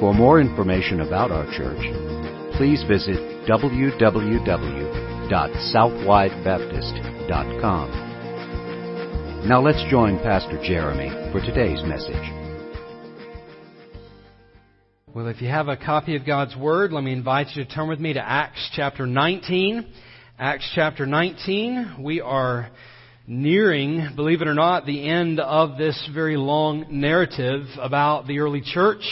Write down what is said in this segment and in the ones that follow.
For more information about our church, please visit www.southwidebaptist.com. Now let's join Pastor Jeremy for today's message. Well, if you have a copy of God's Word, let me invite you to turn with me to Acts chapter 19. Acts chapter 19. We are nearing, believe it or not, the end of this very long narrative about the early church.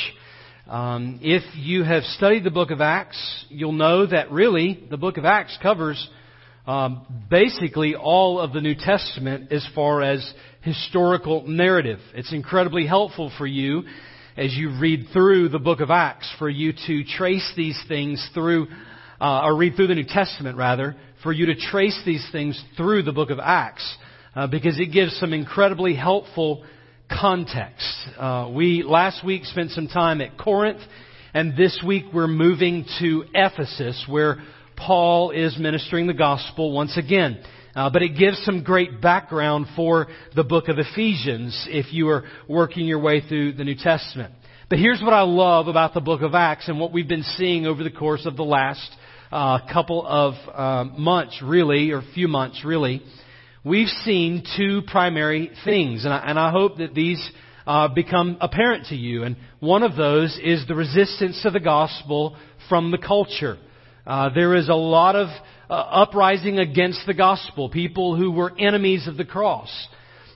Um, if you have studied the book of Acts, you'll know that really the book of Acts covers um, basically all of the New Testament as far as historical narrative. It's incredibly helpful for you as you read through the book of Acts for you to trace these things through, uh, or read through the New Testament rather, for you to trace these things through the book of Acts, uh, because it gives some incredibly helpful context. Uh, we last week spent some time at Corinth, and this week we're moving to Ephesus, where Paul is ministering the gospel once again. Uh, but it gives some great background for the book of Ephesians if you are working your way through the New Testament. But here's what I love about the book of Acts and what we've been seeing over the course of the last uh, couple of uh, months, really, or few months, really we've seen two primary things, and I, and I hope that these uh, become apparent to you. And one of those is the resistance to the gospel from the culture. Uh, there is a lot of uh, uprising against the gospel, people who were enemies of the cross.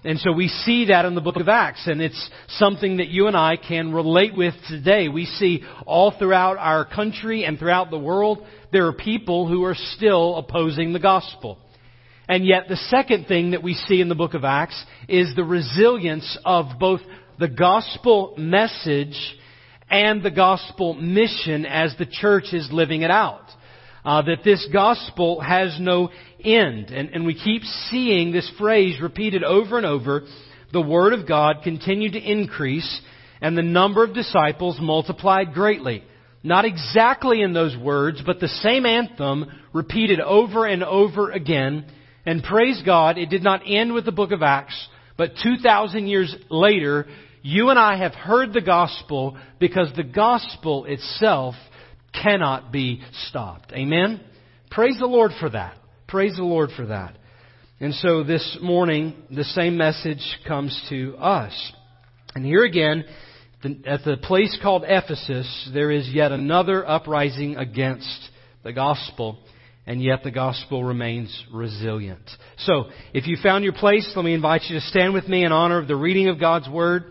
And so we see that in the book of Acts, and it's something that you and I can relate with today. We see all throughout our country and throughout the world, there are people who are still opposing the gospel. And yet the second thing that we see in the book of Acts is the resilience of both the gospel message and the gospel mission as the church is living it out. Uh, that this gospel has no end. And, and we keep seeing this phrase repeated over and over. The Word of God continued to increase and the number of disciples multiplied greatly. Not exactly in those words, but the same anthem repeated over and over again and praise God, it did not end with the book of Acts, but 2,000 years later, you and I have heard the gospel because the gospel itself cannot be stopped. Amen? Praise the Lord for that. Praise the Lord for that. And so this morning, the same message comes to us. And here again, at the place called Ephesus, there is yet another uprising against the gospel and yet the gospel remains resilient. So, if you found your place, let me invite you to stand with me in honor of the reading of God's Word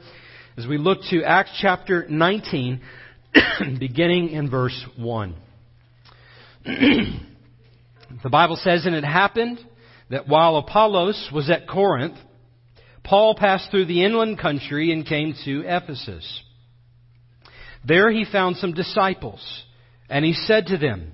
as we look to Acts chapter 19, beginning in verse 1. the Bible says, And it happened that while Apollos was at Corinth, Paul passed through the inland country and came to Ephesus. There he found some disciples, and he said to them,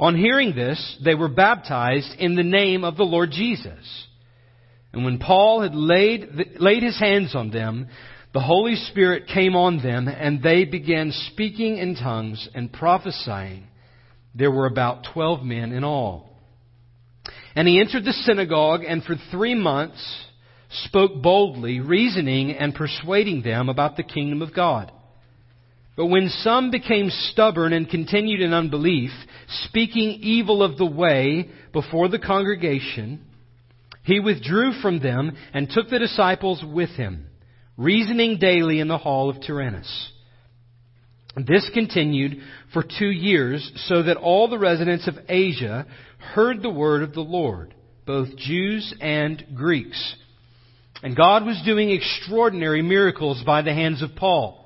On hearing this, they were baptized in the name of the Lord Jesus. And when Paul had laid, laid his hands on them, the Holy Spirit came on them, and they began speaking in tongues and prophesying. There were about twelve men in all. And he entered the synagogue, and for three months spoke boldly, reasoning and persuading them about the kingdom of God. But when some became stubborn and continued in unbelief, speaking evil of the way before the congregation, he withdrew from them and took the disciples with him, reasoning daily in the hall of Tyrannus. This continued for two years, so that all the residents of Asia heard the word of the Lord, both Jews and Greeks. And God was doing extraordinary miracles by the hands of Paul,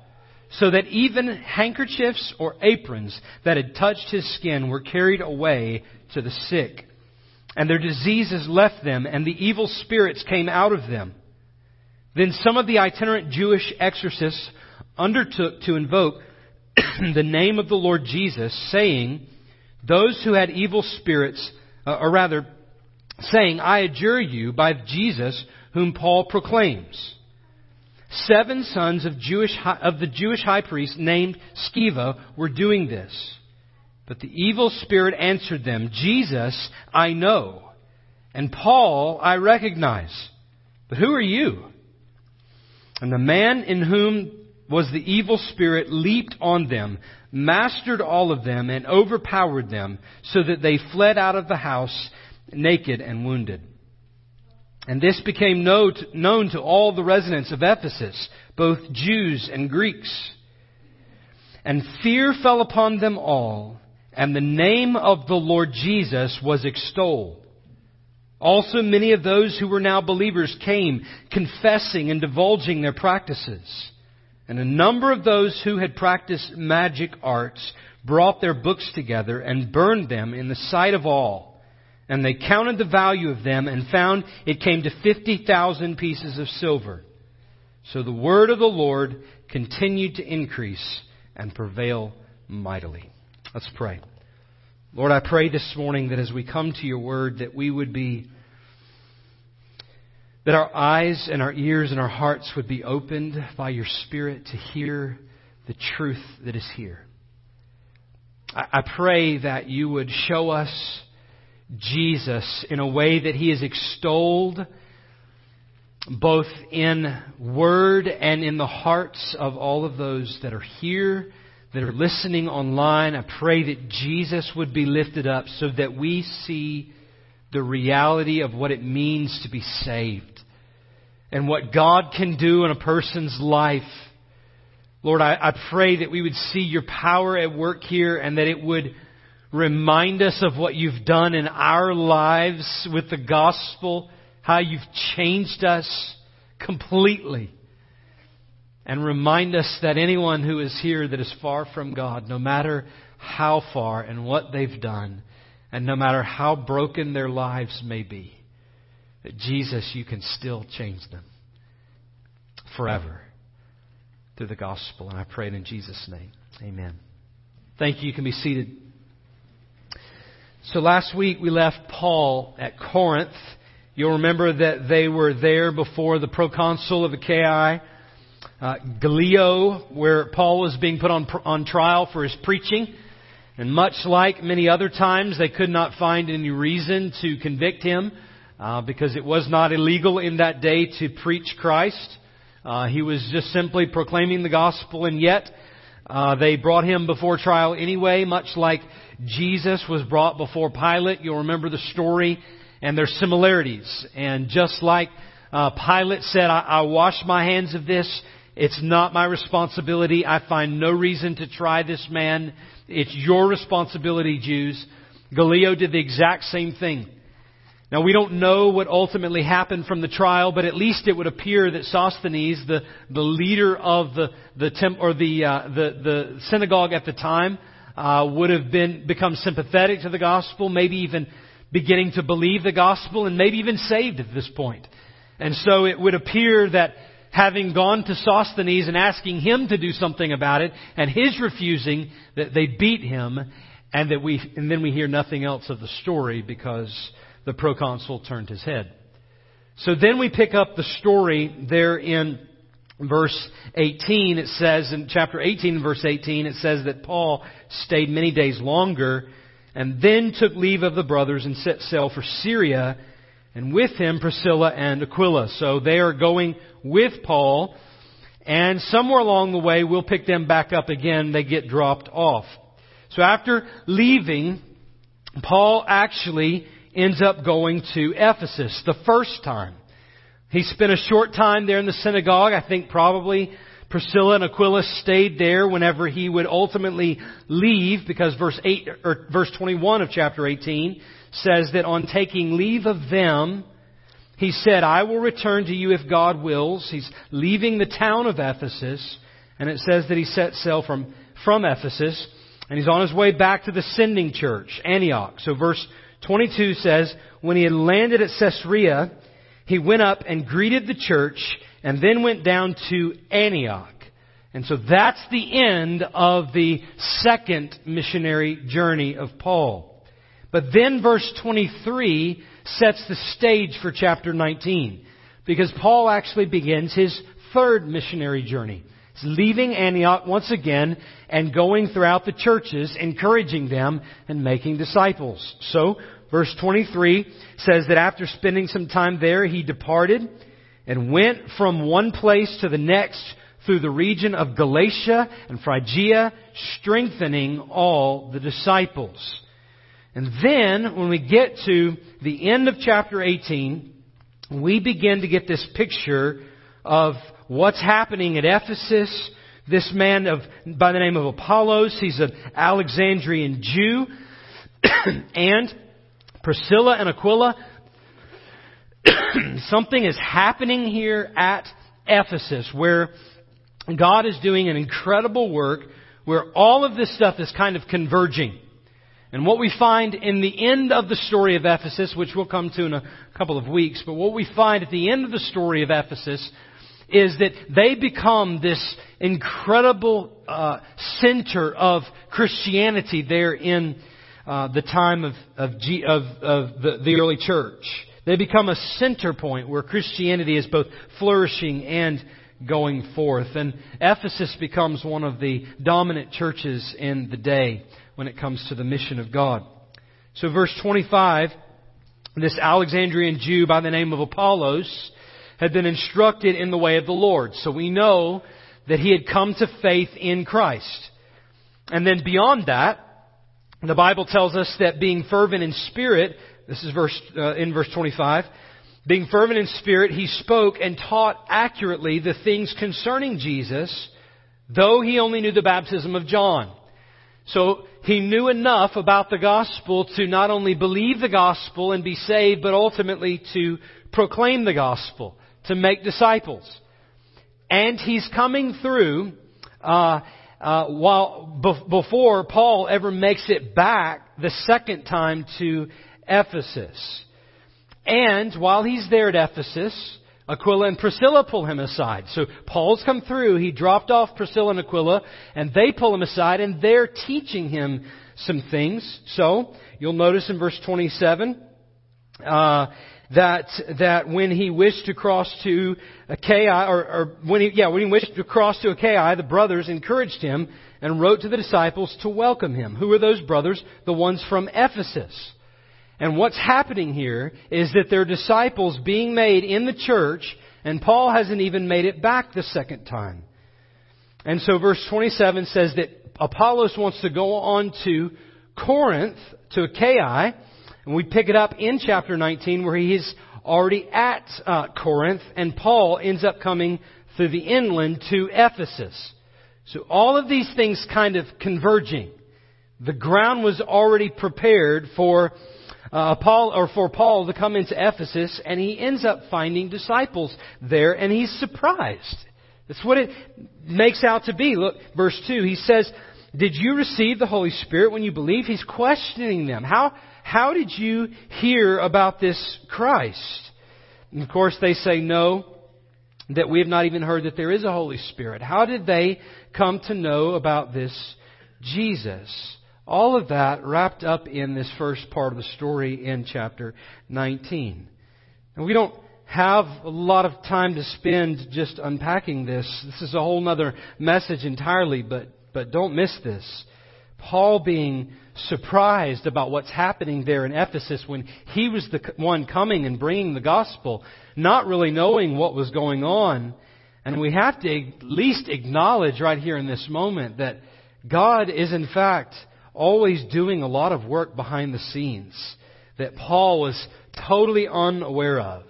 so that even handkerchiefs or aprons that had touched his skin were carried away to the sick. And their diseases left them, and the evil spirits came out of them. Then some of the itinerant Jewish exorcists undertook to invoke the name of the Lord Jesus, saying, Those who had evil spirits, uh, or rather, saying, I adjure you by Jesus whom Paul proclaims. Seven sons of, Jewish, of the Jewish high priest named Sceva were doing this. But the evil spirit answered them, Jesus I know, and Paul I recognize. But who are you? And the man in whom was the evil spirit leaped on them, mastered all of them, and overpowered them, so that they fled out of the house naked and wounded. And this became known to all the residents of Ephesus, both Jews and Greeks. And fear fell upon them all, and the name of the Lord Jesus was extolled. Also, many of those who were now believers came, confessing and divulging their practices. And a number of those who had practiced magic arts brought their books together and burned them in the sight of all. And they counted the value of them and found it came to 50,000 pieces of silver. So the word of the Lord continued to increase and prevail mightily. Let's pray. Lord, I pray this morning that as we come to your word that we would be that our eyes and our ears and our hearts would be opened by your Spirit to hear the truth that is here. I, I pray that you would show us Jesus in a way that he is extolled both in word and in the hearts of all of those that are here, that are listening online. I pray that Jesus would be lifted up so that we see the reality of what it means to be saved and what God can do in a person's life. Lord, I, I, pray that we would see your power at work here and that it would remind us of what you've done in our lives with the gospel, how you've changed us completely. And remind us that anyone who is here that is far from God, no matter how far and what they've done, and no matter how broken their lives may be, that Jesus, you can still change them forever through the gospel. And I pray it in Jesus' name. Amen. Thank you. You can be seated. So last week we left Paul at Corinth. You'll remember that they were there before the proconsul of Achaia, uh, Gallio, where Paul was being put on, on trial for his preaching. And much like many other times, they could not find any reason to convict him uh, because it was not illegal in that day to preach Christ. Uh, he was just simply proclaiming the gospel, and yet uh, they brought him before trial anyway, much like Jesus was brought before Pilate. You'll remember the story and their similarities. And just like uh, Pilate said, I, I wash my hands of this. It's not my responsibility. I find no reason to try this man. It's your responsibility, Jews. Gallio did the exact same thing. Now we don't know what ultimately happened from the trial, but at least it would appear that Sosthenes, the, the leader of the, the temp, or the, uh, the, the synagogue at the time, uh, would have been, become sympathetic to the gospel, maybe even beginning to believe the gospel, and maybe even saved at this point. And so it would appear that having gone to Sosthenes and asking him to do something about it, and his refusing, that they beat him, and that we, and then we hear nothing else of the story because the proconsul turned his head. So then we pick up the story there in verse 18. It says, in chapter 18, verse 18, it says that Paul stayed many days longer and then took leave of the brothers and set sail for Syria and with him Priscilla and Aquila. So they are going with Paul and somewhere along the way we'll pick them back up again. They get dropped off. So after leaving, Paul actually ends up going to Ephesus the first time. He spent a short time there in the synagogue, I think probably Priscilla and Aquila stayed there whenever he would ultimately leave because verse 8 or verse 21 of chapter 18 says that on taking leave of them, he said, I will return to you if God wills. He's leaving the town of Ephesus, and it says that he set sail from, from Ephesus, and he's on his way back to the sending church, Antioch. So verse 22 says, when he had landed at Caesarea, he went up and greeted the church, and then went down to Antioch. And so that's the end of the second missionary journey of Paul. But then verse 23 sets the stage for chapter 19. Because Paul actually begins his third missionary journey. He's leaving Antioch once again and going throughout the churches, encouraging them and making disciples. So, verse 23 says that after spending some time there, he departed and went from one place to the next through the region of Galatia and Phrygia, strengthening all the disciples. And then, when we get to the end of chapter 18, we begin to get this picture of what's happening at Ephesus. This man of, by the name of Apollos, he's an Alexandrian Jew. and Priscilla and Aquila, something is happening here at Ephesus where God is doing an incredible work where all of this stuff is kind of converging. And what we find in the end of the story of Ephesus, which we'll come to in a couple of weeks, but what we find at the end of the story of Ephesus is that they become this incredible uh, center of Christianity there in uh, the time of, of, G, of, of the, the early church. They become a center point where Christianity is both flourishing and going forth. And Ephesus becomes one of the dominant churches in the day when it comes to the mission of God. So verse 25, this Alexandrian Jew by the name of Apollos had been instructed in the way of the Lord. So we know that he had come to faith in Christ. And then beyond that, the Bible tells us that being fervent in spirit, this is verse, uh, in verse 25, being fervent in spirit, he spoke and taught accurately the things concerning Jesus, though he only knew the baptism of John. So he knew enough about the gospel to not only believe the gospel and be saved, but ultimately to proclaim the gospel, to make disciples. And he's coming through uh, uh, while before Paul ever makes it back the second time to Ephesus. And while he's there at Ephesus, Aquila and Priscilla pull him aside. So Paul's come through, he dropped off Priscilla and Aquila, and they pull him aside, and they're teaching him some things. So, you'll notice in verse 27, uh, that that when he wished to cross to Achaia, or, or when he yeah when he wished to cross to Achaia, the brothers encouraged him and wrote to the disciples to welcome him. Who are those brothers? The ones from Ephesus. And what's happening here is that there are disciples being made in the church, and Paul hasn't even made it back the second time. And so verse 27 says that Apollos wants to go on to Corinth, to Achaia, and we pick it up in chapter 19 where he is already at uh, Corinth, and Paul ends up coming through the inland to Ephesus. So all of these things kind of converging. The ground was already prepared for uh, Paul or for Paul to come into Ephesus, and he ends up finding disciples there, and he's surprised. That's what it makes out to be. Look, verse two. He says, "Did you receive the Holy Spirit when you believed?" He's questioning them. How how did you hear about this Christ? And of course, they say no. That we have not even heard that there is a Holy Spirit. How did they come to know about this Jesus? All of that wrapped up in this first part of the story in chapter 19. And we don't have a lot of time to spend just unpacking this. This is a whole other message entirely, but, but don't miss this. Paul being surprised about what's happening there in Ephesus when he was the one coming and bringing the gospel, not really knowing what was going on. And we have to at least acknowledge right here in this moment that God is in fact always doing a lot of work behind the scenes that Paul was totally unaware of.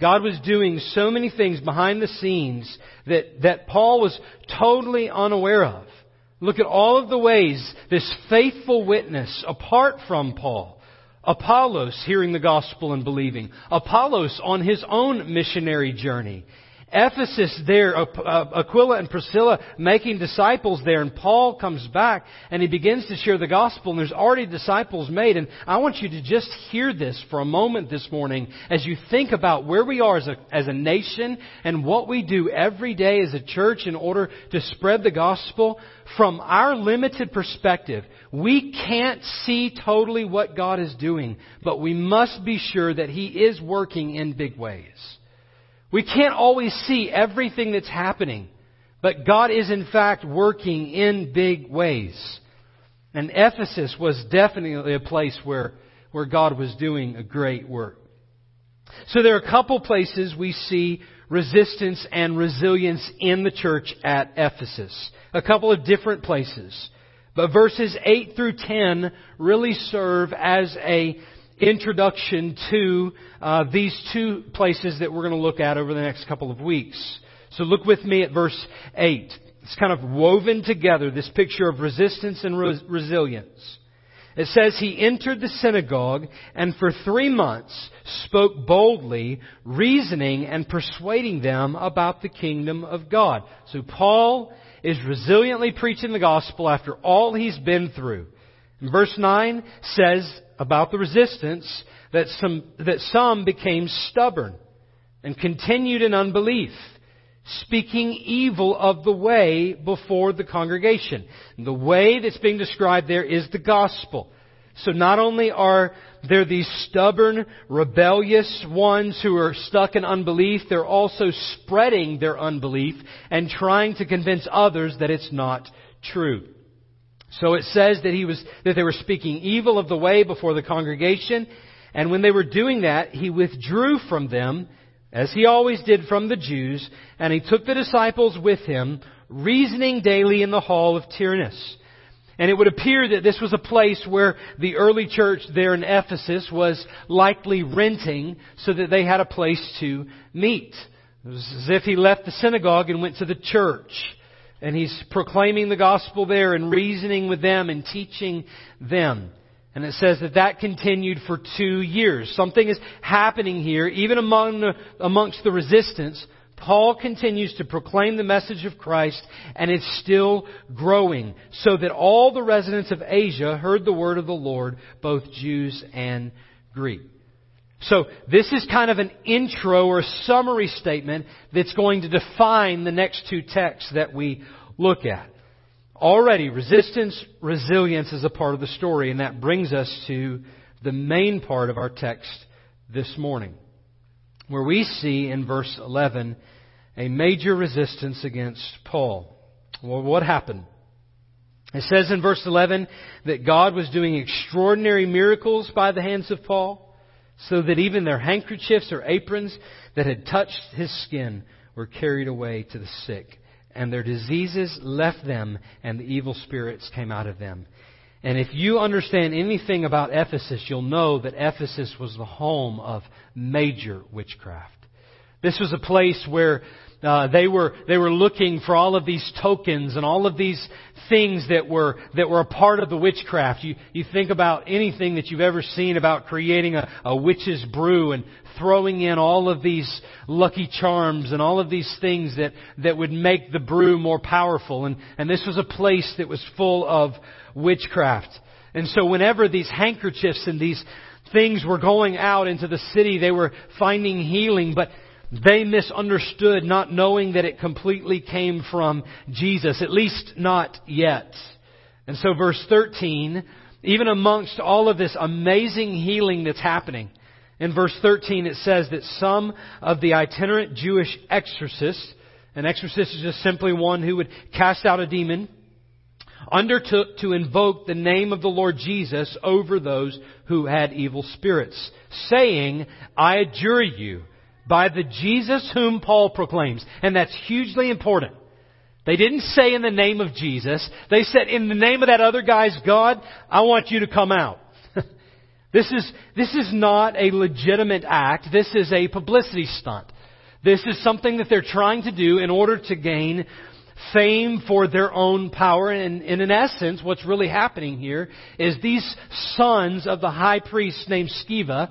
God was doing so many things behind the scenes that, that Paul was totally unaware of. Look at all of the ways this faithful witness, apart from Paul, Apollos hearing the gospel and believing, Apollos on his own missionary journey, Ephesus there, uh, Aquila and Priscilla making disciples there, and Paul comes back and he begins to share the gospel, and there's already disciples made. And I want you to just hear this for a moment this morning as you think about where we are as a, as a nation and what we do every day as a church in order to spread the gospel. From our limited perspective, we can't see totally what God is doing, but we must be sure that He is working in big ways. We can't always see everything that's happening, but God is in fact working in big ways. And Ephesus was definitely a place where, where God was doing a great work. So there are a couple places we see resistance and resilience in the church at Ephesus. A couple of different places. But verses 8 through 10 really serve as a introduction to uh, these two places that we're going to look at over the next couple of weeks. So look with me at verse 8. It's kind of woven together, this picture of resistance and res- resilience. It says he entered the synagogue and for three months spoke boldly, reasoning and persuading them about the kingdom of God. So Paul is resiliently preaching the gospel after all he's been through. And verse 9 says about the resistance that some, that some became stubborn and continued in unbelief, speaking evil of the way before the congregation. And the way that's being described there is the gospel. So not only are there these stubborn, rebellious ones who are stuck in unbelief, they're also spreading their unbelief and trying to convince others that it's not true. So it says that he was, that they were speaking evil of the way before the congregation, and when they were doing that, he withdrew from them, as he always did from the Jews, and he took the disciples with him, reasoning daily in the hall of Tyrannus. And it would appear that this was a place where the early church there in Ephesus was likely renting so that they had a place to meet. It was as if he left the synagogue and went to the church. And he's proclaiming the gospel there and reasoning with them and teaching them. And it says that that continued for two years. Something is happening here, even among the, amongst the resistance. Paul continues to proclaim the message of Christ, and it's still growing, so that all the residents of Asia heard the word of the Lord, both Jews and Greek. So this is kind of an intro or summary statement that's going to define the next two texts that we look at. Already, resistance, resilience is a part of the story, and that brings us to the main part of our text this morning, where we see in verse 11 a major resistance against Paul. Well, what happened? It says in verse 11 that God was doing extraordinary miracles by the hands of Paul so that even their handkerchiefs or aprons that had touched his skin were carried away to the sick, and their diseases left them, and the evil spirits came out of them. And if you understand anything about Ephesus, you'll know that Ephesus was the home of major witchcraft. This was a place where uh, they were they were looking for all of these tokens and all of these things that were that were a part of the witchcraft. You you think about anything that you've ever seen about creating a, a witch's brew and throwing in all of these lucky charms and all of these things that that would make the brew more powerful. And and this was a place that was full of witchcraft. And so whenever these handkerchiefs and these things were going out into the city, they were finding healing, but they misunderstood, not knowing that it completely came from Jesus, at least not yet. And so, verse 13, even amongst all of this amazing healing that's happening, in verse 13 it says that some of the itinerant Jewish exorcists, an exorcist is just simply one who would cast out a demon, undertook to invoke the name of the Lord Jesus over those who had evil spirits, saying, I adjure you, by the Jesus whom Paul proclaims. And that's hugely important. They didn't say in the name of Jesus. They said in the name of that other guy's God, I want you to come out. This is, this is not a legitimate act. This is a publicity stunt. This is something that they're trying to do in order to gain fame for their own power. And, and in essence, what's really happening here is these sons of the high priest named Sceva,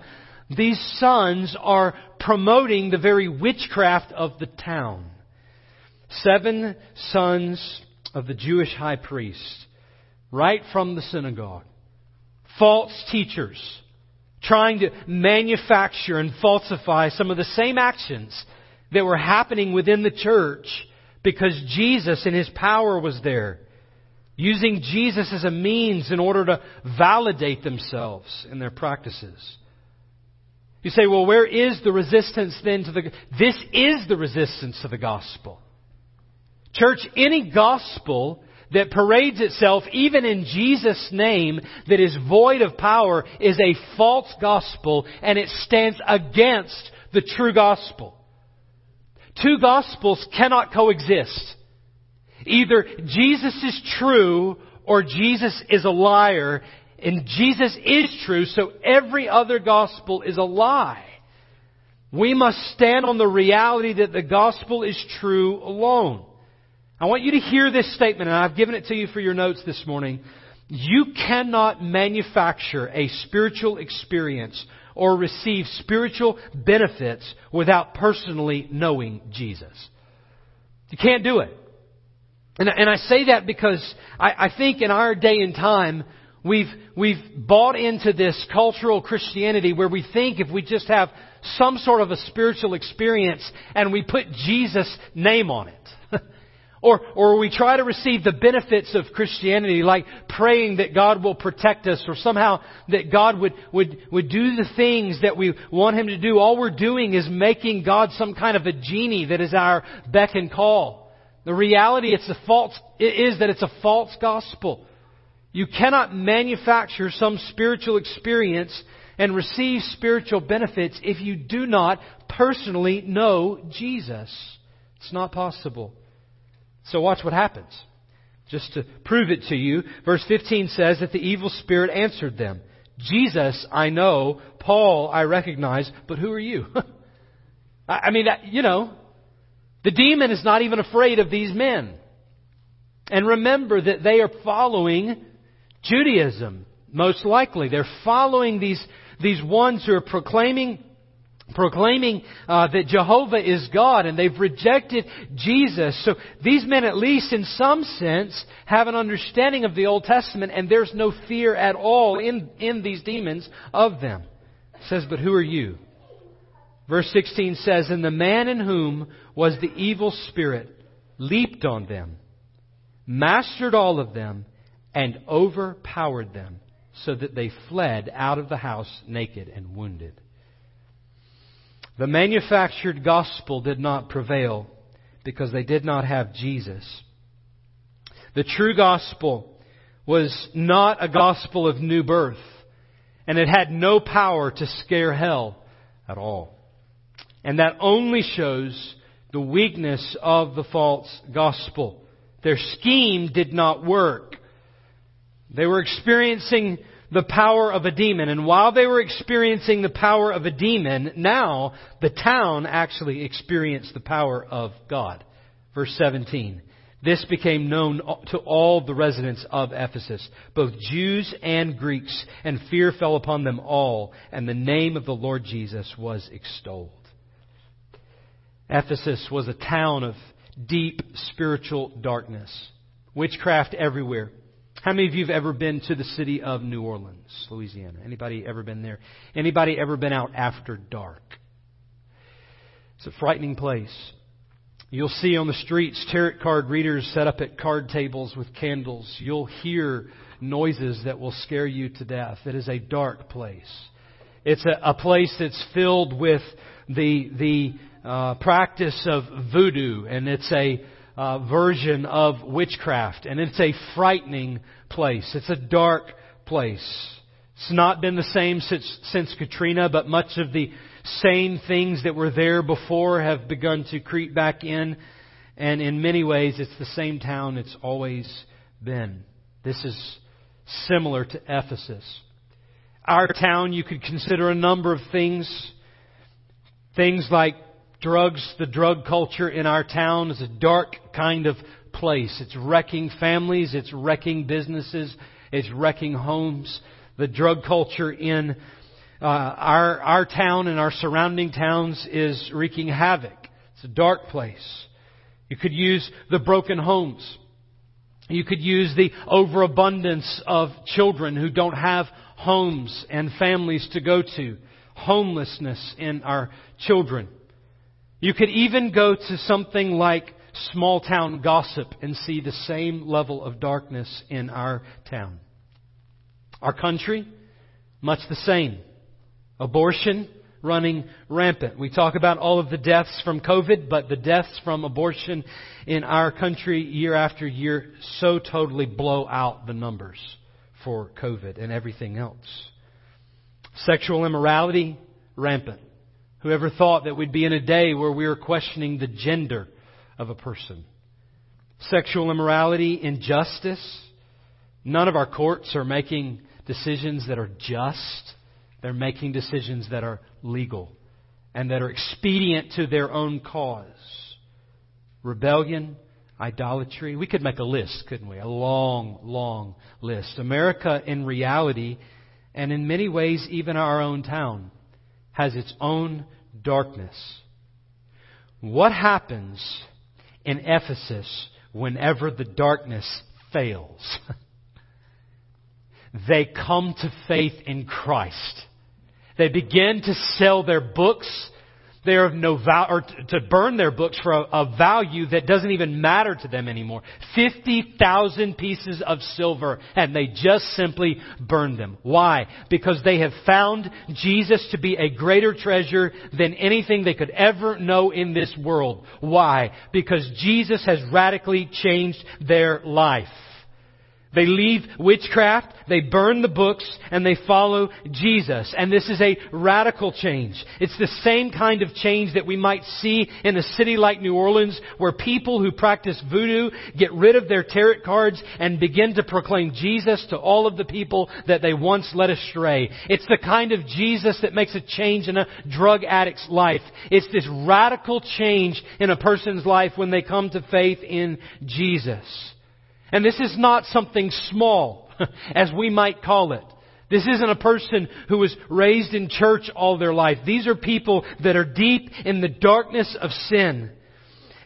these sons are promoting the very witchcraft of the town. Seven sons of the Jewish high priest, right from the synagogue. False teachers, trying to manufacture and falsify some of the same actions that were happening within the church because Jesus and His power was there. Using Jesus as a means in order to validate themselves in their practices. You say, well, where is the resistance then to the, this is the resistance to the gospel. Church, any gospel that parades itself, even in Jesus' name, that is void of power, is a false gospel, and it stands against the true gospel. Two gospels cannot coexist. Either Jesus is true or Jesus is a liar, and Jesus is true, so every other gospel is a lie. We must stand on the reality that the gospel is true alone. I want you to hear this statement, and I've given it to you for your notes this morning. You cannot manufacture a spiritual experience or receive spiritual benefits without personally knowing Jesus. You can't do it. And, and I say that because I, I think in our day and time, we've, we've bought into this cultural Christianity where we think if we just have some sort of a spiritual experience and we put Jesus' name on it, or, or we try to receive the benefits of Christianity, like praying that God will protect us, or somehow that God would, would, would do the things that we want Him to do. All we're doing is making God some kind of a genie that is our beck and call. The reality it's a false, is that it's a false gospel. You cannot manufacture some spiritual experience and receive spiritual benefits if you do not personally know Jesus. It's not possible. So watch what happens. Just to prove it to you, verse 15 says that the evil spirit answered them. Jesus, I know. Paul, I recognize. But who are you? I mean, you know, the demon is not even afraid of these men. And remember that they are following Judaism, most likely. They're following these, these ones who are proclaiming proclaiming uh, that Jehovah is God, and they've rejected Jesus. So these men, at least in some sense, have an understanding of the Old Testament, and there's no fear at all in, in these demons of them. It says, But who are you? Verse 16 says, And the man in whom was the evil spirit leaped on them, mastered all of them, and overpowered them, so that they fled out of the house naked and wounded. The manufactured gospel did not prevail because they did not have Jesus. The true gospel was not a gospel of new birth, and it had no power to scare hell at all. And that only shows the weakness of the false gospel. Their scheme did not work. They were experiencing the power of a demon. And while they were experiencing the power of a demon, now the town actually experienced the power of God. Verse 17. This became known to all the residents of Ephesus, both Jews and Greeks, and fear fell upon them all, and the name of the Lord Jesus was extolled. Ephesus was a town of deep spiritual darkness, witchcraft everywhere. How many of you have ever been to the city of New Orleans, Louisiana? Anybody ever been there? Anybody ever been out after dark? It's a frightening place. You'll see on the streets tarot card readers set up at card tables with candles. You'll hear noises that will scare you to death. It is a dark place. It's a, a place that's filled with the the uh, practice of voodoo, and it's a uh, version of witchcraft, and it's a frightening place. It's a dark place. It's not been the same since, since Katrina, but much of the same things that were there before have begun to creep back in. And in many ways, it's the same town it's always been. This is similar to Ephesus. our town, you could consider a number of things. Things like drugs, the drug culture in our town is a dark kind of place. It's wrecking families, it's wrecking businesses, it's wrecking homes. The drug culture in uh, our our town and our surrounding towns is wreaking havoc. It's a dark place. You could use the broken homes. You could use the overabundance of children who don't have homes and families to go to. Homelessness in our children. You could even go to something like small town gossip and see the same level of darkness in our town. Our country, much the same. Abortion running rampant. We talk about all of the deaths from COVID, but the deaths from abortion in our country year after year so totally blow out the numbers for COVID and everything else. Sexual immorality, rampant. Whoever thought that we'd be in a day where we were questioning the gender of a person? Sexual immorality, injustice. None of our courts are making decisions that are just. They're making decisions that are legal and that are expedient to their own cause. Rebellion, idolatry. We could make a list, couldn't we? A long, long list. America, in reality, and in many ways, even our own town, has its own darkness. What happens in Ephesus whenever the darkness fails? they come to faith in Christ. They begin to sell their books they are of no value, or to burn their books for a, a value that doesn't even matter to them anymore. 50,000 pieces of silver, and they just simply burn them. Why? Because they have found Jesus to be a greater treasure than anything they could ever know in this world. Why? Because Jesus has radically changed their life. They leave witchcraft, they burn the books, and they follow Jesus. And this is a radical change. It's the same kind of change that we might see in a city like New Orleans where people who practice voodoo get rid of their tarot cards and begin to proclaim Jesus to all of the people that they once led astray. It's the kind of Jesus that makes a change in a drug addict's life. It's this radical change in a person's life when they come to faith in Jesus. And this is not something small, as we might call it. This isn't a person who was raised in church all their life. These are people that are deep in the darkness of sin.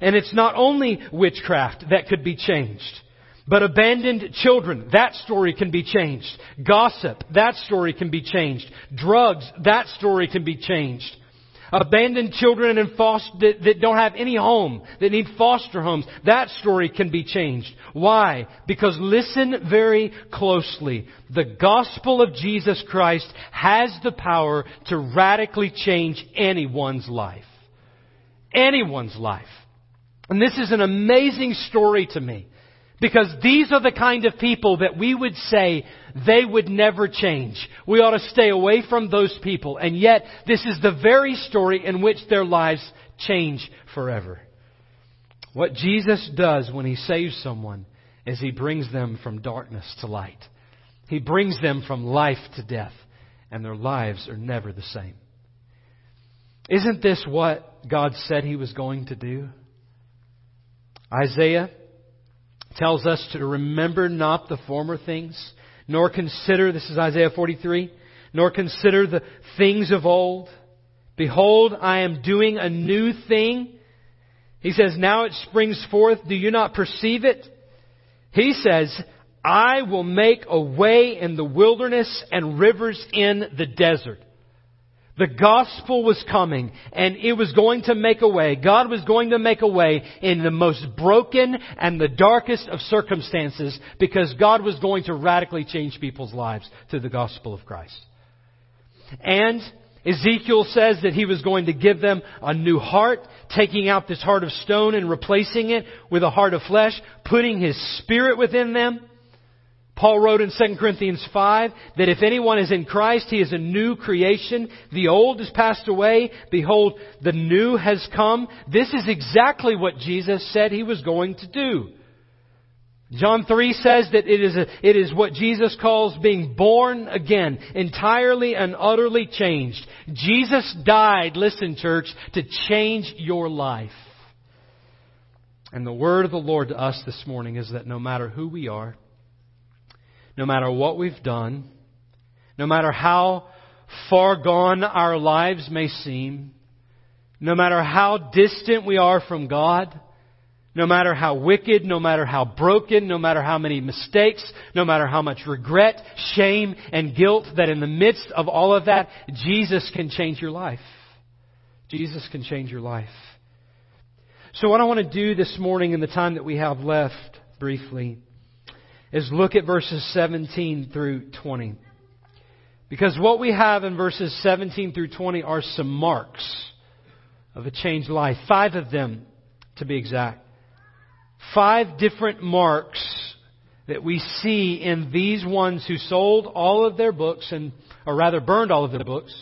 And it's not only witchcraft that could be changed, but abandoned children, that story can be changed. Gossip, that story can be changed. Drugs, that story can be changed. Abandoned children and foster, that, that don't have any home, that need foster homes. That story can be changed. Why? Because listen very closely. The gospel of Jesus Christ has the power to radically change anyone's life. Anyone's life. And this is an amazing story to me. Because these are the kind of people that we would say they would never change. We ought to stay away from those people. And yet, this is the very story in which their lives change forever. What Jesus does when He saves someone is He brings them from darkness to light. He brings them from life to death. And their lives are never the same. Isn't this what God said He was going to do? Isaiah tells us to remember not the former things, nor consider, this is Isaiah 43, nor consider the things of old. Behold, I am doing a new thing. He says, now it springs forth. Do you not perceive it? He says, I will make a way in the wilderness and rivers in the desert. The gospel was coming and it was going to make a way. God was going to make a way in the most broken and the darkest of circumstances because God was going to radically change people's lives through the gospel of Christ. And Ezekiel says that he was going to give them a new heart, taking out this heart of stone and replacing it with a heart of flesh, putting his spirit within them. Paul wrote in 2 Corinthians 5 that if anyone is in Christ, he is a new creation. The old has passed away. Behold, the new has come. This is exactly what Jesus said he was going to do. John 3 says that it is, a, it is what Jesus calls being born again, entirely and utterly changed. Jesus died, listen church, to change your life. And the word of the Lord to us this morning is that no matter who we are, no matter what we've done, no matter how far gone our lives may seem, no matter how distant we are from God, no matter how wicked, no matter how broken, no matter how many mistakes, no matter how much regret, shame, and guilt, that in the midst of all of that, Jesus can change your life. Jesus can change your life. So what I want to do this morning in the time that we have left, briefly, is look at verses 17 through 20. Because what we have in verses 17 through 20 are some marks of a changed life. Five of them, to be exact five different marks that we see in these ones who sold all of their books and, or rather burned all of their books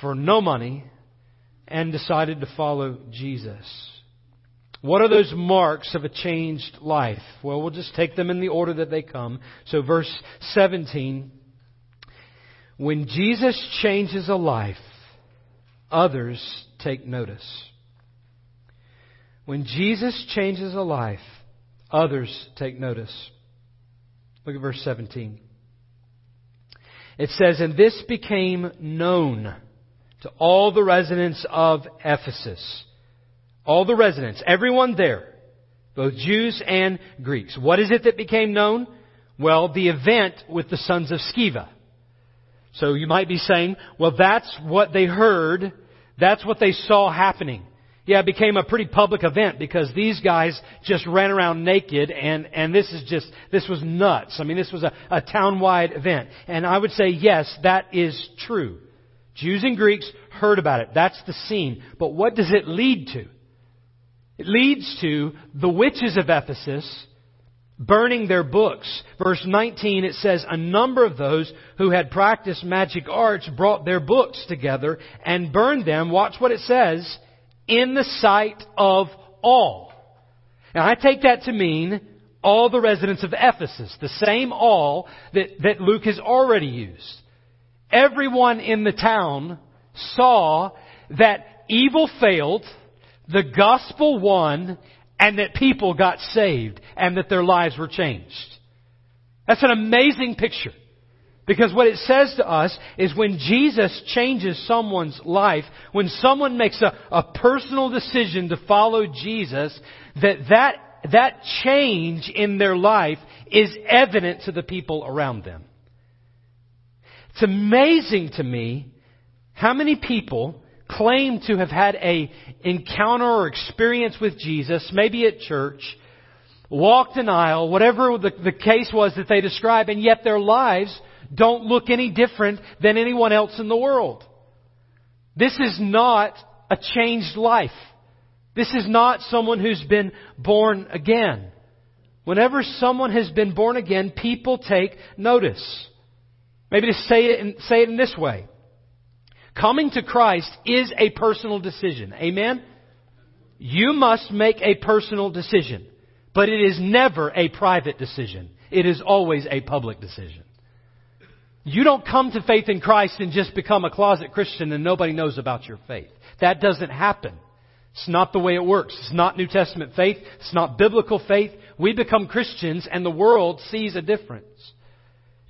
for no money and decided to follow Jesus. What are those marks of a changed life? Well, we'll just take them in the order that they come. So verse 17, when Jesus changes a life, others take notice. When Jesus changes a life, others take notice. Look at verse 17. It says, And this became known to all the residents of Ephesus. All the residents, everyone there, both Jews and Greeks. What is it that became known? Well, the event with the sons of Sceva. So you might be saying, well, that's what they heard. That's what they saw happening yeah, it became a pretty public event because these guys just ran around naked and, and this is just, this was nuts. I mean, this was a, a town-wide event. And I would say, yes, that is true. Jews and Greeks heard about it. That's the scene. But what does it lead to? It leads to the witches of Ephesus burning their books. Verse 19, it says, A number of those who had practiced magic arts brought their books together and burned them. Watch what it says in the sight of all. Now I take that to mean all the residents of Ephesus, the same all that, that Luke has already used. Everyone in the town saw that evil failed, the gospel won, and that people got saved, and that their lives were changed. That's an amazing picture. Because what it says to us is when Jesus changes someone's life, when someone makes a, a personal decision to follow Jesus, that, that that change in their life is evident to the people around them. It's amazing to me how many people claim to have had a encounter or experience with Jesus, maybe at church, walked an aisle, whatever the, the case was that they describe, and yet their lives don't look any different than anyone else in the world. This is not a changed life. This is not someone who's been born again. Whenever someone has been born again, people take notice. Maybe to say it in, say it in this way. Coming to Christ is a personal decision. Amen? You must make a personal decision. But it is never a private decision. It is always a public decision. You don't come to faith in Christ and just become a closet Christian and nobody knows about your faith. That doesn't happen. It's not the way it works. It's not New Testament faith. It's not biblical faith. We become Christians and the world sees a difference.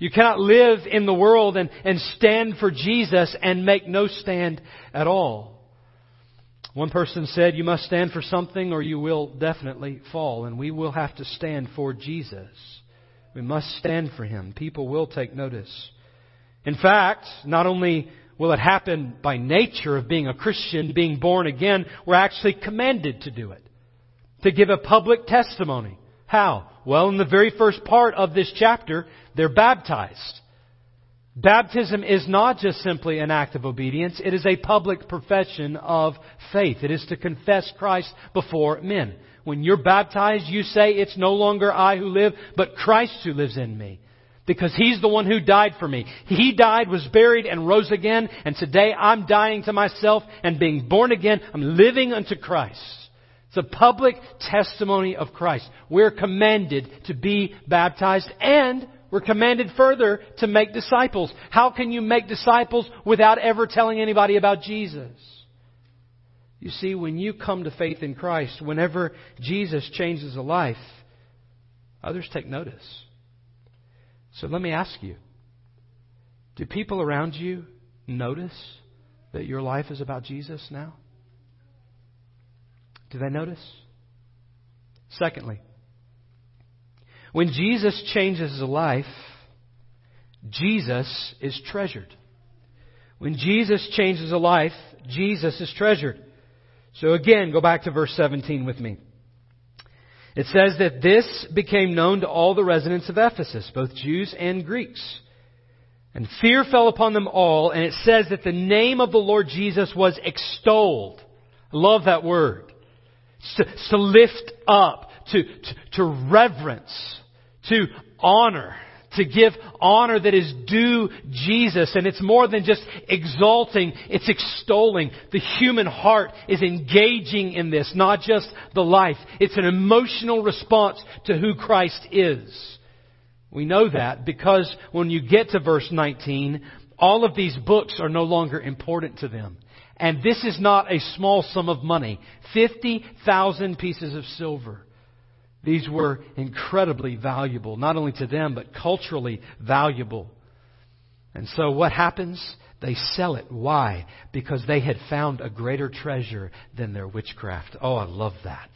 You cannot live in the world and, and stand for Jesus and make no stand at all. One person said, You must stand for something or you will definitely fall. And we will have to stand for Jesus. We must stand for Him. People will take notice. In fact, not only will it happen by nature of being a Christian, being born again, we're actually commanded to do it. To give a public testimony. How? Well, in the very first part of this chapter, they're baptized. Baptism is not just simply an act of obedience, it is a public profession of faith. It is to confess Christ before men. When you're baptized, you say, It's no longer I who live, but Christ who lives in me. Because He's the one who died for me. He died, was buried, and rose again, and today I'm dying to myself and being born again. I'm living unto Christ. It's a public testimony of Christ. We're commanded to be baptized and we're commanded further to make disciples. How can you make disciples without ever telling anybody about Jesus? You see, when you come to faith in Christ, whenever Jesus changes a life, others take notice. So let me ask you do people around you notice that your life is about Jesus now? Do they notice? Secondly, when Jesus changes a life, Jesus is treasured. When Jesus changes a life, Jesus is treasured. So again, go back to verse 17 with me. It says that this became known to all the residents of Ephesus, both Jews and Greeks. And fear fell upon them all, and it says that the name of the Lord Jesus was extolled. I love that word. To, to lift up, to, to, to reverence, to honor to give honor that is due Jesus. And it's more than just exalting, it's extolling. The human heart is engaging in this, not just the life. It's an emotional response to who Christ is. We know that because when you get to verse 19, all of these books are no longer important to them. And this is not a small sum of money. 50,000 pieces of silver. These were incredibly valuable, not only to them, but culturally valuable. And so what happens? They sell it. Why? Because they had found a greater treasure than their witchcraft. Oh, I love that.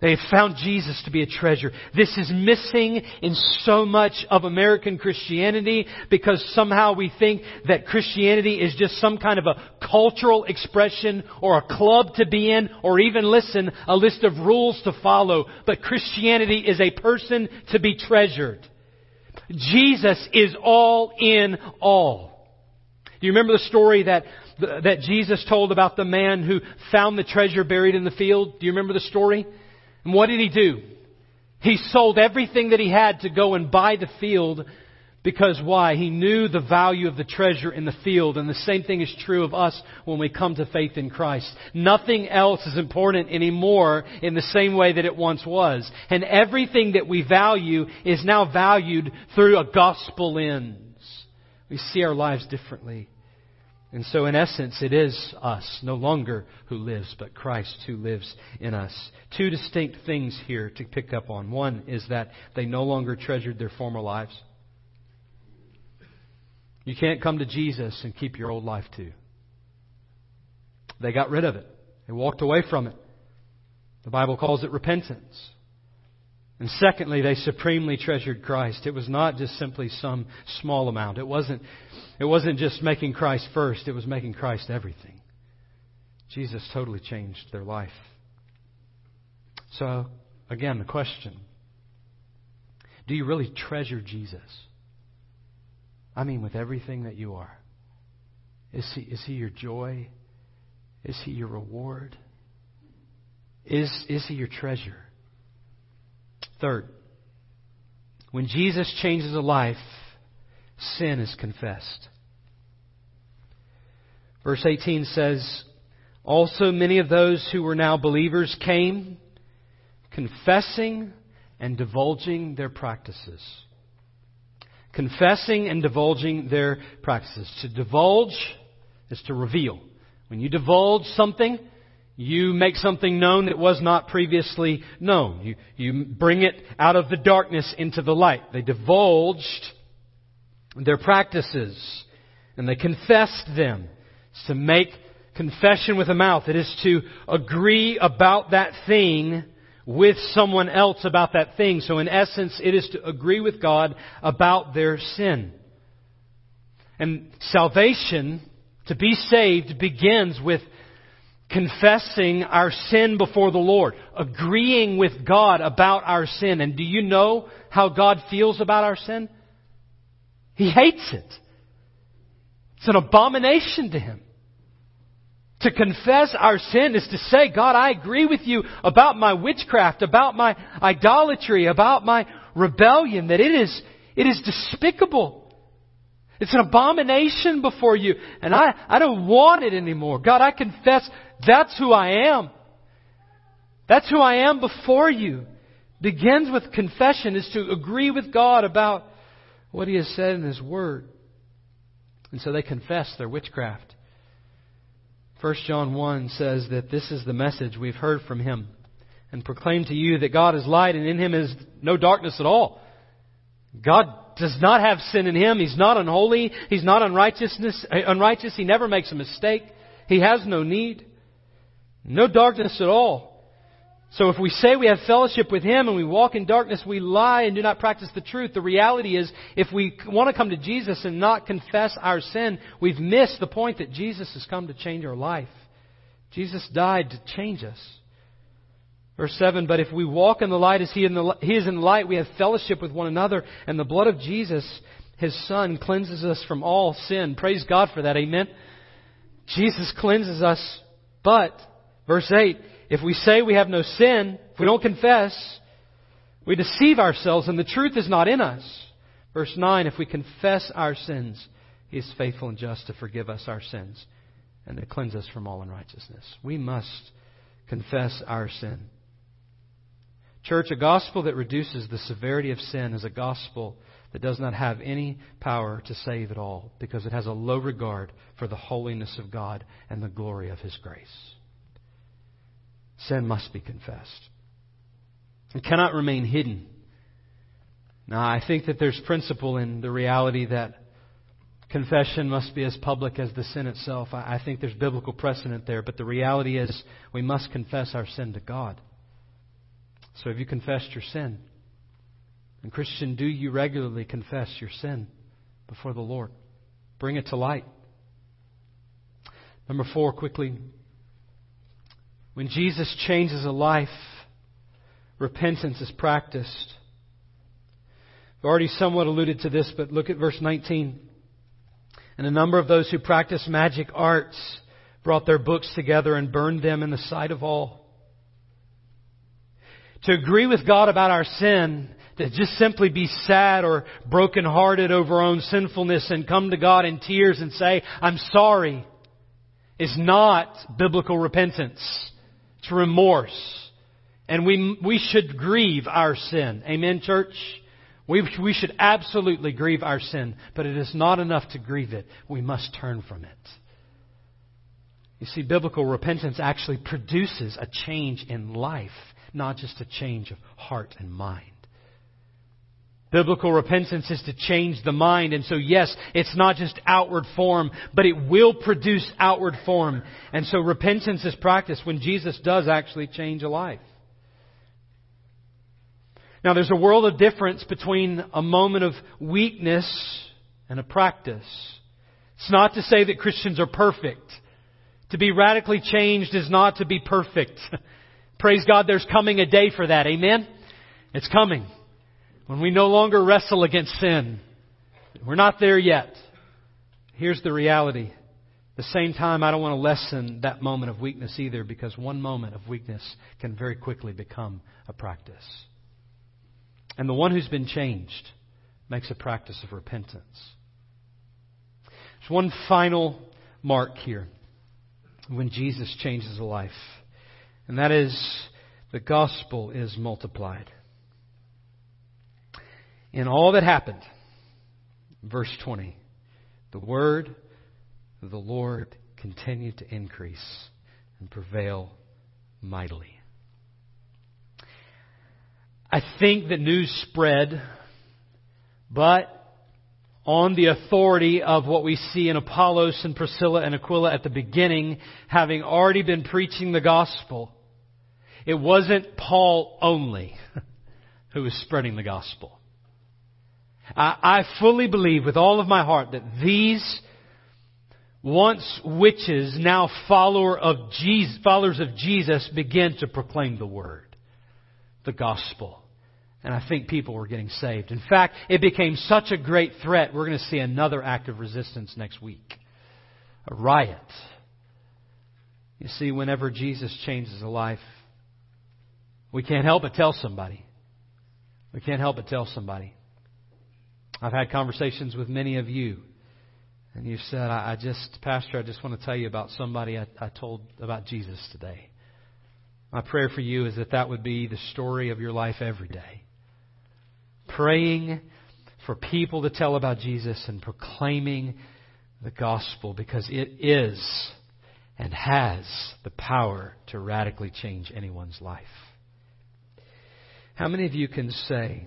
They have found Jesus to be a treasure. This is missing in so much of American Christianity because somehow we think that Christianity is just some kind of a cultural expression or a club to be in or even listen, a list of rules to follow. But Christianity is a person to be treasured. Jesus is all in all. Do you remember the story that that Jesus told about the man who found the treasure buried in the field? Do you remember the story? And what did he do? He sold everything that he had to go and buy the field because why? He knew the value of the treasure in the field. And the same thing is true of us when we come to faith in Christ. Nothing else is important anymore in the same way that it once was. And everything that we value is now valued through a gospel lens. We see our lives differently. And so, in essence, it is us no longer who lives, but Christ who lives in us. Two distinct things here to pick up on. One is that they no longer treasured their former lives. You can't come to Jesus and keep your old life too. They got rid of it, they walked away from it. The Bible calls it repentance. And secondly, they supremely treasured Christ. It was not just simply some small amount. It wasn't, it wasn't just making Christ first, it was making Christ everything. Jesus totally changed their life. So, again, the question Do you really treasure Jesus? I mean, with everything that you are. Is he, is he your joy? Is he your reward? Is, is he your treasure? Third, when Jesus changes a life, sin is confessed. Verse 18 says, Also many of those who were now believers came, confessing and divulging their practices. Confessing and divulging their practices. To divulge is to reveal. When you divulge something, you make something known that was not previously known. You, you bring it out of the darkness into the light. They divulged their practices and they confessed them. It's to make confession with a mouth. It is to agree about that thing with someone else about that thing. So in essence, it is to agree with God about their sin. And salvation, to be saved, begins with confessing our sin before the Lord, agreeing with God about our sin. And do you know how God feels about our sin? He hates it. It's an abomination to Him. To confess our sin is to say, God, I agree with you about my witchcraft, about my idolatry, about my rebellion, that it is, it is despicable. It's an abomination before you, and I, I don't want it anymore. God, I confess that's who I am. That's who I am before you. Begins with confession, is to agree with God about what He has said in His Word. And so they confess their witchcraft. 1 John 1 says that this is the message we've heard from Him and proclaim to you that God is light and in Him is no darkness at all. God does not have sin in Him. He's not unholy. He's not unrighteousness, uh, unrighteous. He never makes a mistake. He has no need. No darkness at all. So if we say we have fellowship with Him and we walk in darkness, we lie and do not practice the truth. The reality is, if we want to come to Jesus and not confess our sin, we've missed the point that Jesus has come to change our life. Jesus died to change us. Verse 7, but if we walk in the light as he, in the, he is in the light, we have fellowship with one another, and the blood of Jesus, His Son, cleanses us from all sin. Praise God for that. Amen. Jesus cleanses us, but, verse 8, if we say we have no sin, if we don't confess, we deceive ourselves and the truth is not in us. Verse 9, if we confess our sins, He is faithful and just to forgive us our sins and to cleanse us from all unrighteousness. We must confess our sin. Church, a gospel that reduces the severity of sin is a gospel that does not have any power to save at all because it has a low regard for the holiness of God and the glory of His grace. Sin must be confessed. It cannot remain hidden. Now, I think that there's principle in the reality that confession must be as public as the sin itself. I think there's biblical precedent there, but the reality is we must confess our sin to God. So have you confessed your sin? And Christian, do you regularly confess your sin before the Lord? Bring it to light. Number four, quickly. When Jesus changes a life, repentance is practiced. I've already somewhat alluded to this, but look at verse 19. And a number of those who practiced magic arts brought their books together and burned them in the sight of all. To agree with God about our sin, to just simply be sad or brokenhearted over our own sinfulness and come to God in tears and say, I'm sorry, is not biblical repentance. It's remorse. And we, we should grieve our sin. Amen, church? We, we should absolutely grieve our sin, but it is not enough to grieve it. We must turn from it. You see, biblical repentance actually produces a change in life not just a change of heart and mind. Biblical repentance is to change the mind, and so yes, it's not just outward form, but it will produce outward form. And so repentance is practiced when Jesus does actually change a life. Now there's a world of difference between a moment of weakness and a practice. It's not to say that Christians are perfect. To be radically changed is not to be perfect. Praise God, there's coming a day for that. Amen? It's coming. When we no longer wrestle against sin. We're not there yet. Here's the reality. At the same time, I don't want to lessen that moment of weakness either because one moment of weakness can very quickly become a practice. And the one who's been changed makes a practice of repentance. There's one final mark here when Jesus changes a life. And that is the gospel is multiplied. In all that happened, verse 20, the word of the Lord continued to increase and prevail mightily. I think the news spread, but on the authority of what we see in Apollos and Priscilla and Aquila at the beginning, having already been preaching the gospel it wasn't Paul only who was spreading the gospel. I, I fully believe with all of my heart that these once witches, now follower of Jesus, followers of Jesus, began to proclaim the word, the gospel. And I think people were getting saved. In fact, it became such a great threat, we're going to see another act of resistance next week. A riot. You see, whenever Jesus changes a life, we can't help but tell somebody. We can't help but tell somebody. I've had conversations with many of you, and you've said, I, I just, Pastor, I just want to tell you about somebody I, I told about Jesus today. My prayer for you is that that would be the story of your life every day. Praying for people to tell about Jesus and proclaiming the gospel because it is and has the power to radically change anyone's life. How many of you can say,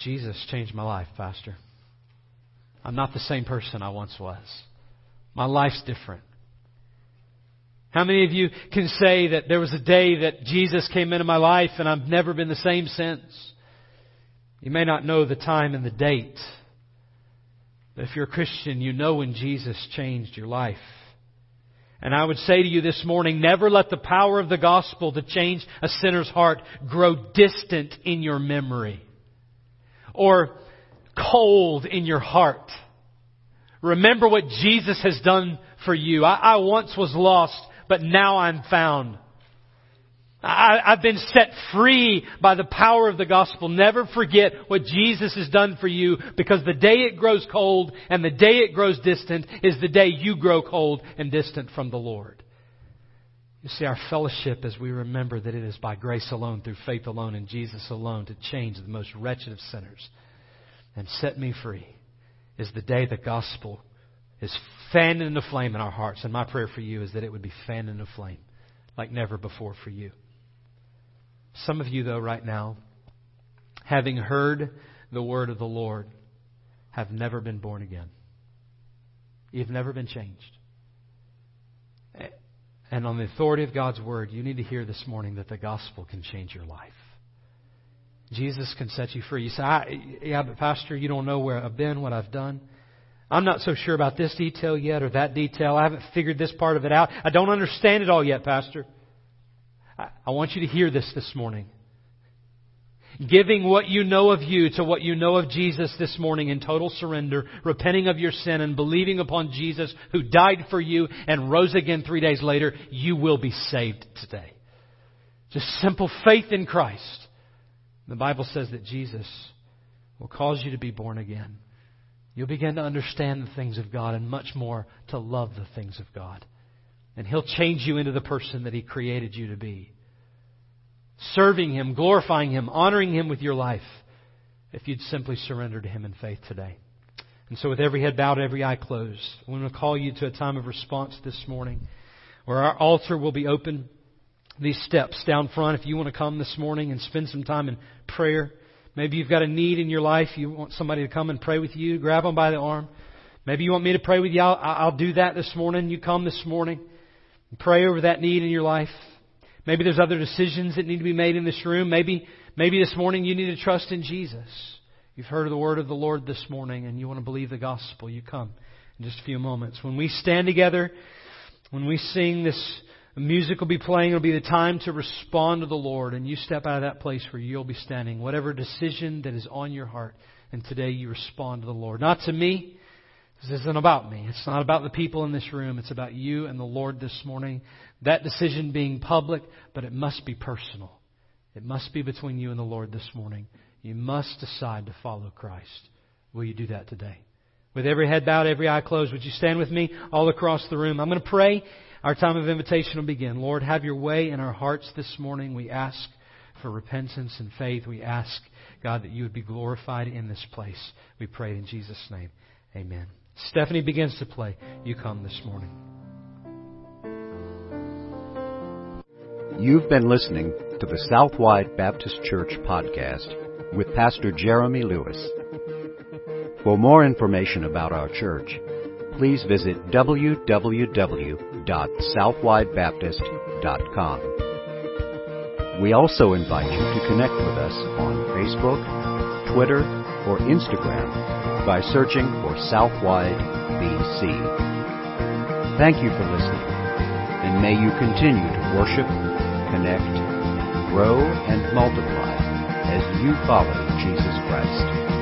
Jesus changed my life, Pastor? I'm not the same person I once was. My life's different. How many of you can say that there was a day that Jesus came into my life and I've never been the same since? You may not know the time and the date, but if you're a Christian, you know when Jesus changed your life. And I would say to you this morning, never let the power of the gospel to change a sinner's heart grow distant in your memory or cold in your heart. Remember what Jesus has done for you. I, I once was lost, but now I'm found. I, have been set free by the power of the gospel. Never forget what Jesus has done for you because the day it grows cold and the day it grows distant is the day you grow cold and distant from the Lord. You see, our fellowship as we remember that it is by grace alone, through faith alone, in Jesus alone to change the most wretched of sinners and set me free is the day the gospel is fanned into flame in our hearts. And my prayer for you is that it would be fanned into flame like never before for you. Some of you, though, right now, having heard the word of the Lord, have never been born again. You've never been changed. And on the authority of God's word, you need to hear this morning that the gospel can change your life. Jesus can set you free. You say, yeah, but Pastor, you don't know where I've been, what I've done. I'm not so sure about this detail yet or that detail. I haven't figured this part of it out. I don't understand it all yet, Pastor. I want you to hear this this morning. Giving what you know of you to what you know of Jesus this morning in total surrender, repenting of your sin and believing upon Jesus who died for you and rose again three days later, you will be saved today. Just simple faith in Christ. The Bible says that Jesus will cause you to be born again. You'll begin to understand the things of God and much more to love the things of God. And He'll change you into the person that He created you to be. Serving Him, glorifying Him, honoring Him with your life, if you'd simply surrender to Him in faith today. And so, with every head bowed, every eye closed, I want to call you to a time of response this morning where our altar will be open. These steps down front, if you want to come this morning and spend some time in prayer. Maybe you've got a need in your life. You want somebody to come and pray with you. Grab them by the arm. Maybe you want me to pray with you. I'll, I'll do that this morning. You come this morning. and Pray over that need in your life. Maybe there's other decisions that need to be made in this room. Maybe, maybe this morning you need to trust in Jesus. You've heard of the word of the Lord this morning and you want to believe the gospel. You come in just a few moments. When we stand together, when we sing this music will be playing, it'll be the time to respond to the Lord and you step out of that place where you'll be standing. Whatever decision that is on your heart and today you respond to the Lord. Not to me, this isn't about me. It's not about the people in this room. It's about you and the Lord this morning. That decision being public, but it must be personal. It must be between you and the Lord this morning. You must decide to follow Christ. Will you do that today? With every head bowed, every eye closed, would you stand with me all across the room? I'm going to pray. Our time of invitation will begin. Lord, have your way in our hearts this morning. We ask for repentance and faith. We ask, God, that you would be glorified in this place. We pray in Jesus' name. Amen. Stephanie begins to play. You come this morning. You've been listening to the Southwide Baptist Church podcast with Pastor Jeremy Lewis. For more information about our church, please visit www.southwidebaptist.com. We also invite you to connect with us on Facebook, Twitter, or Instagram by searching for Southwide BC. Thank you for listening, and may you continue to worship, connect, grow, and multiply as you follow Jesus Christ.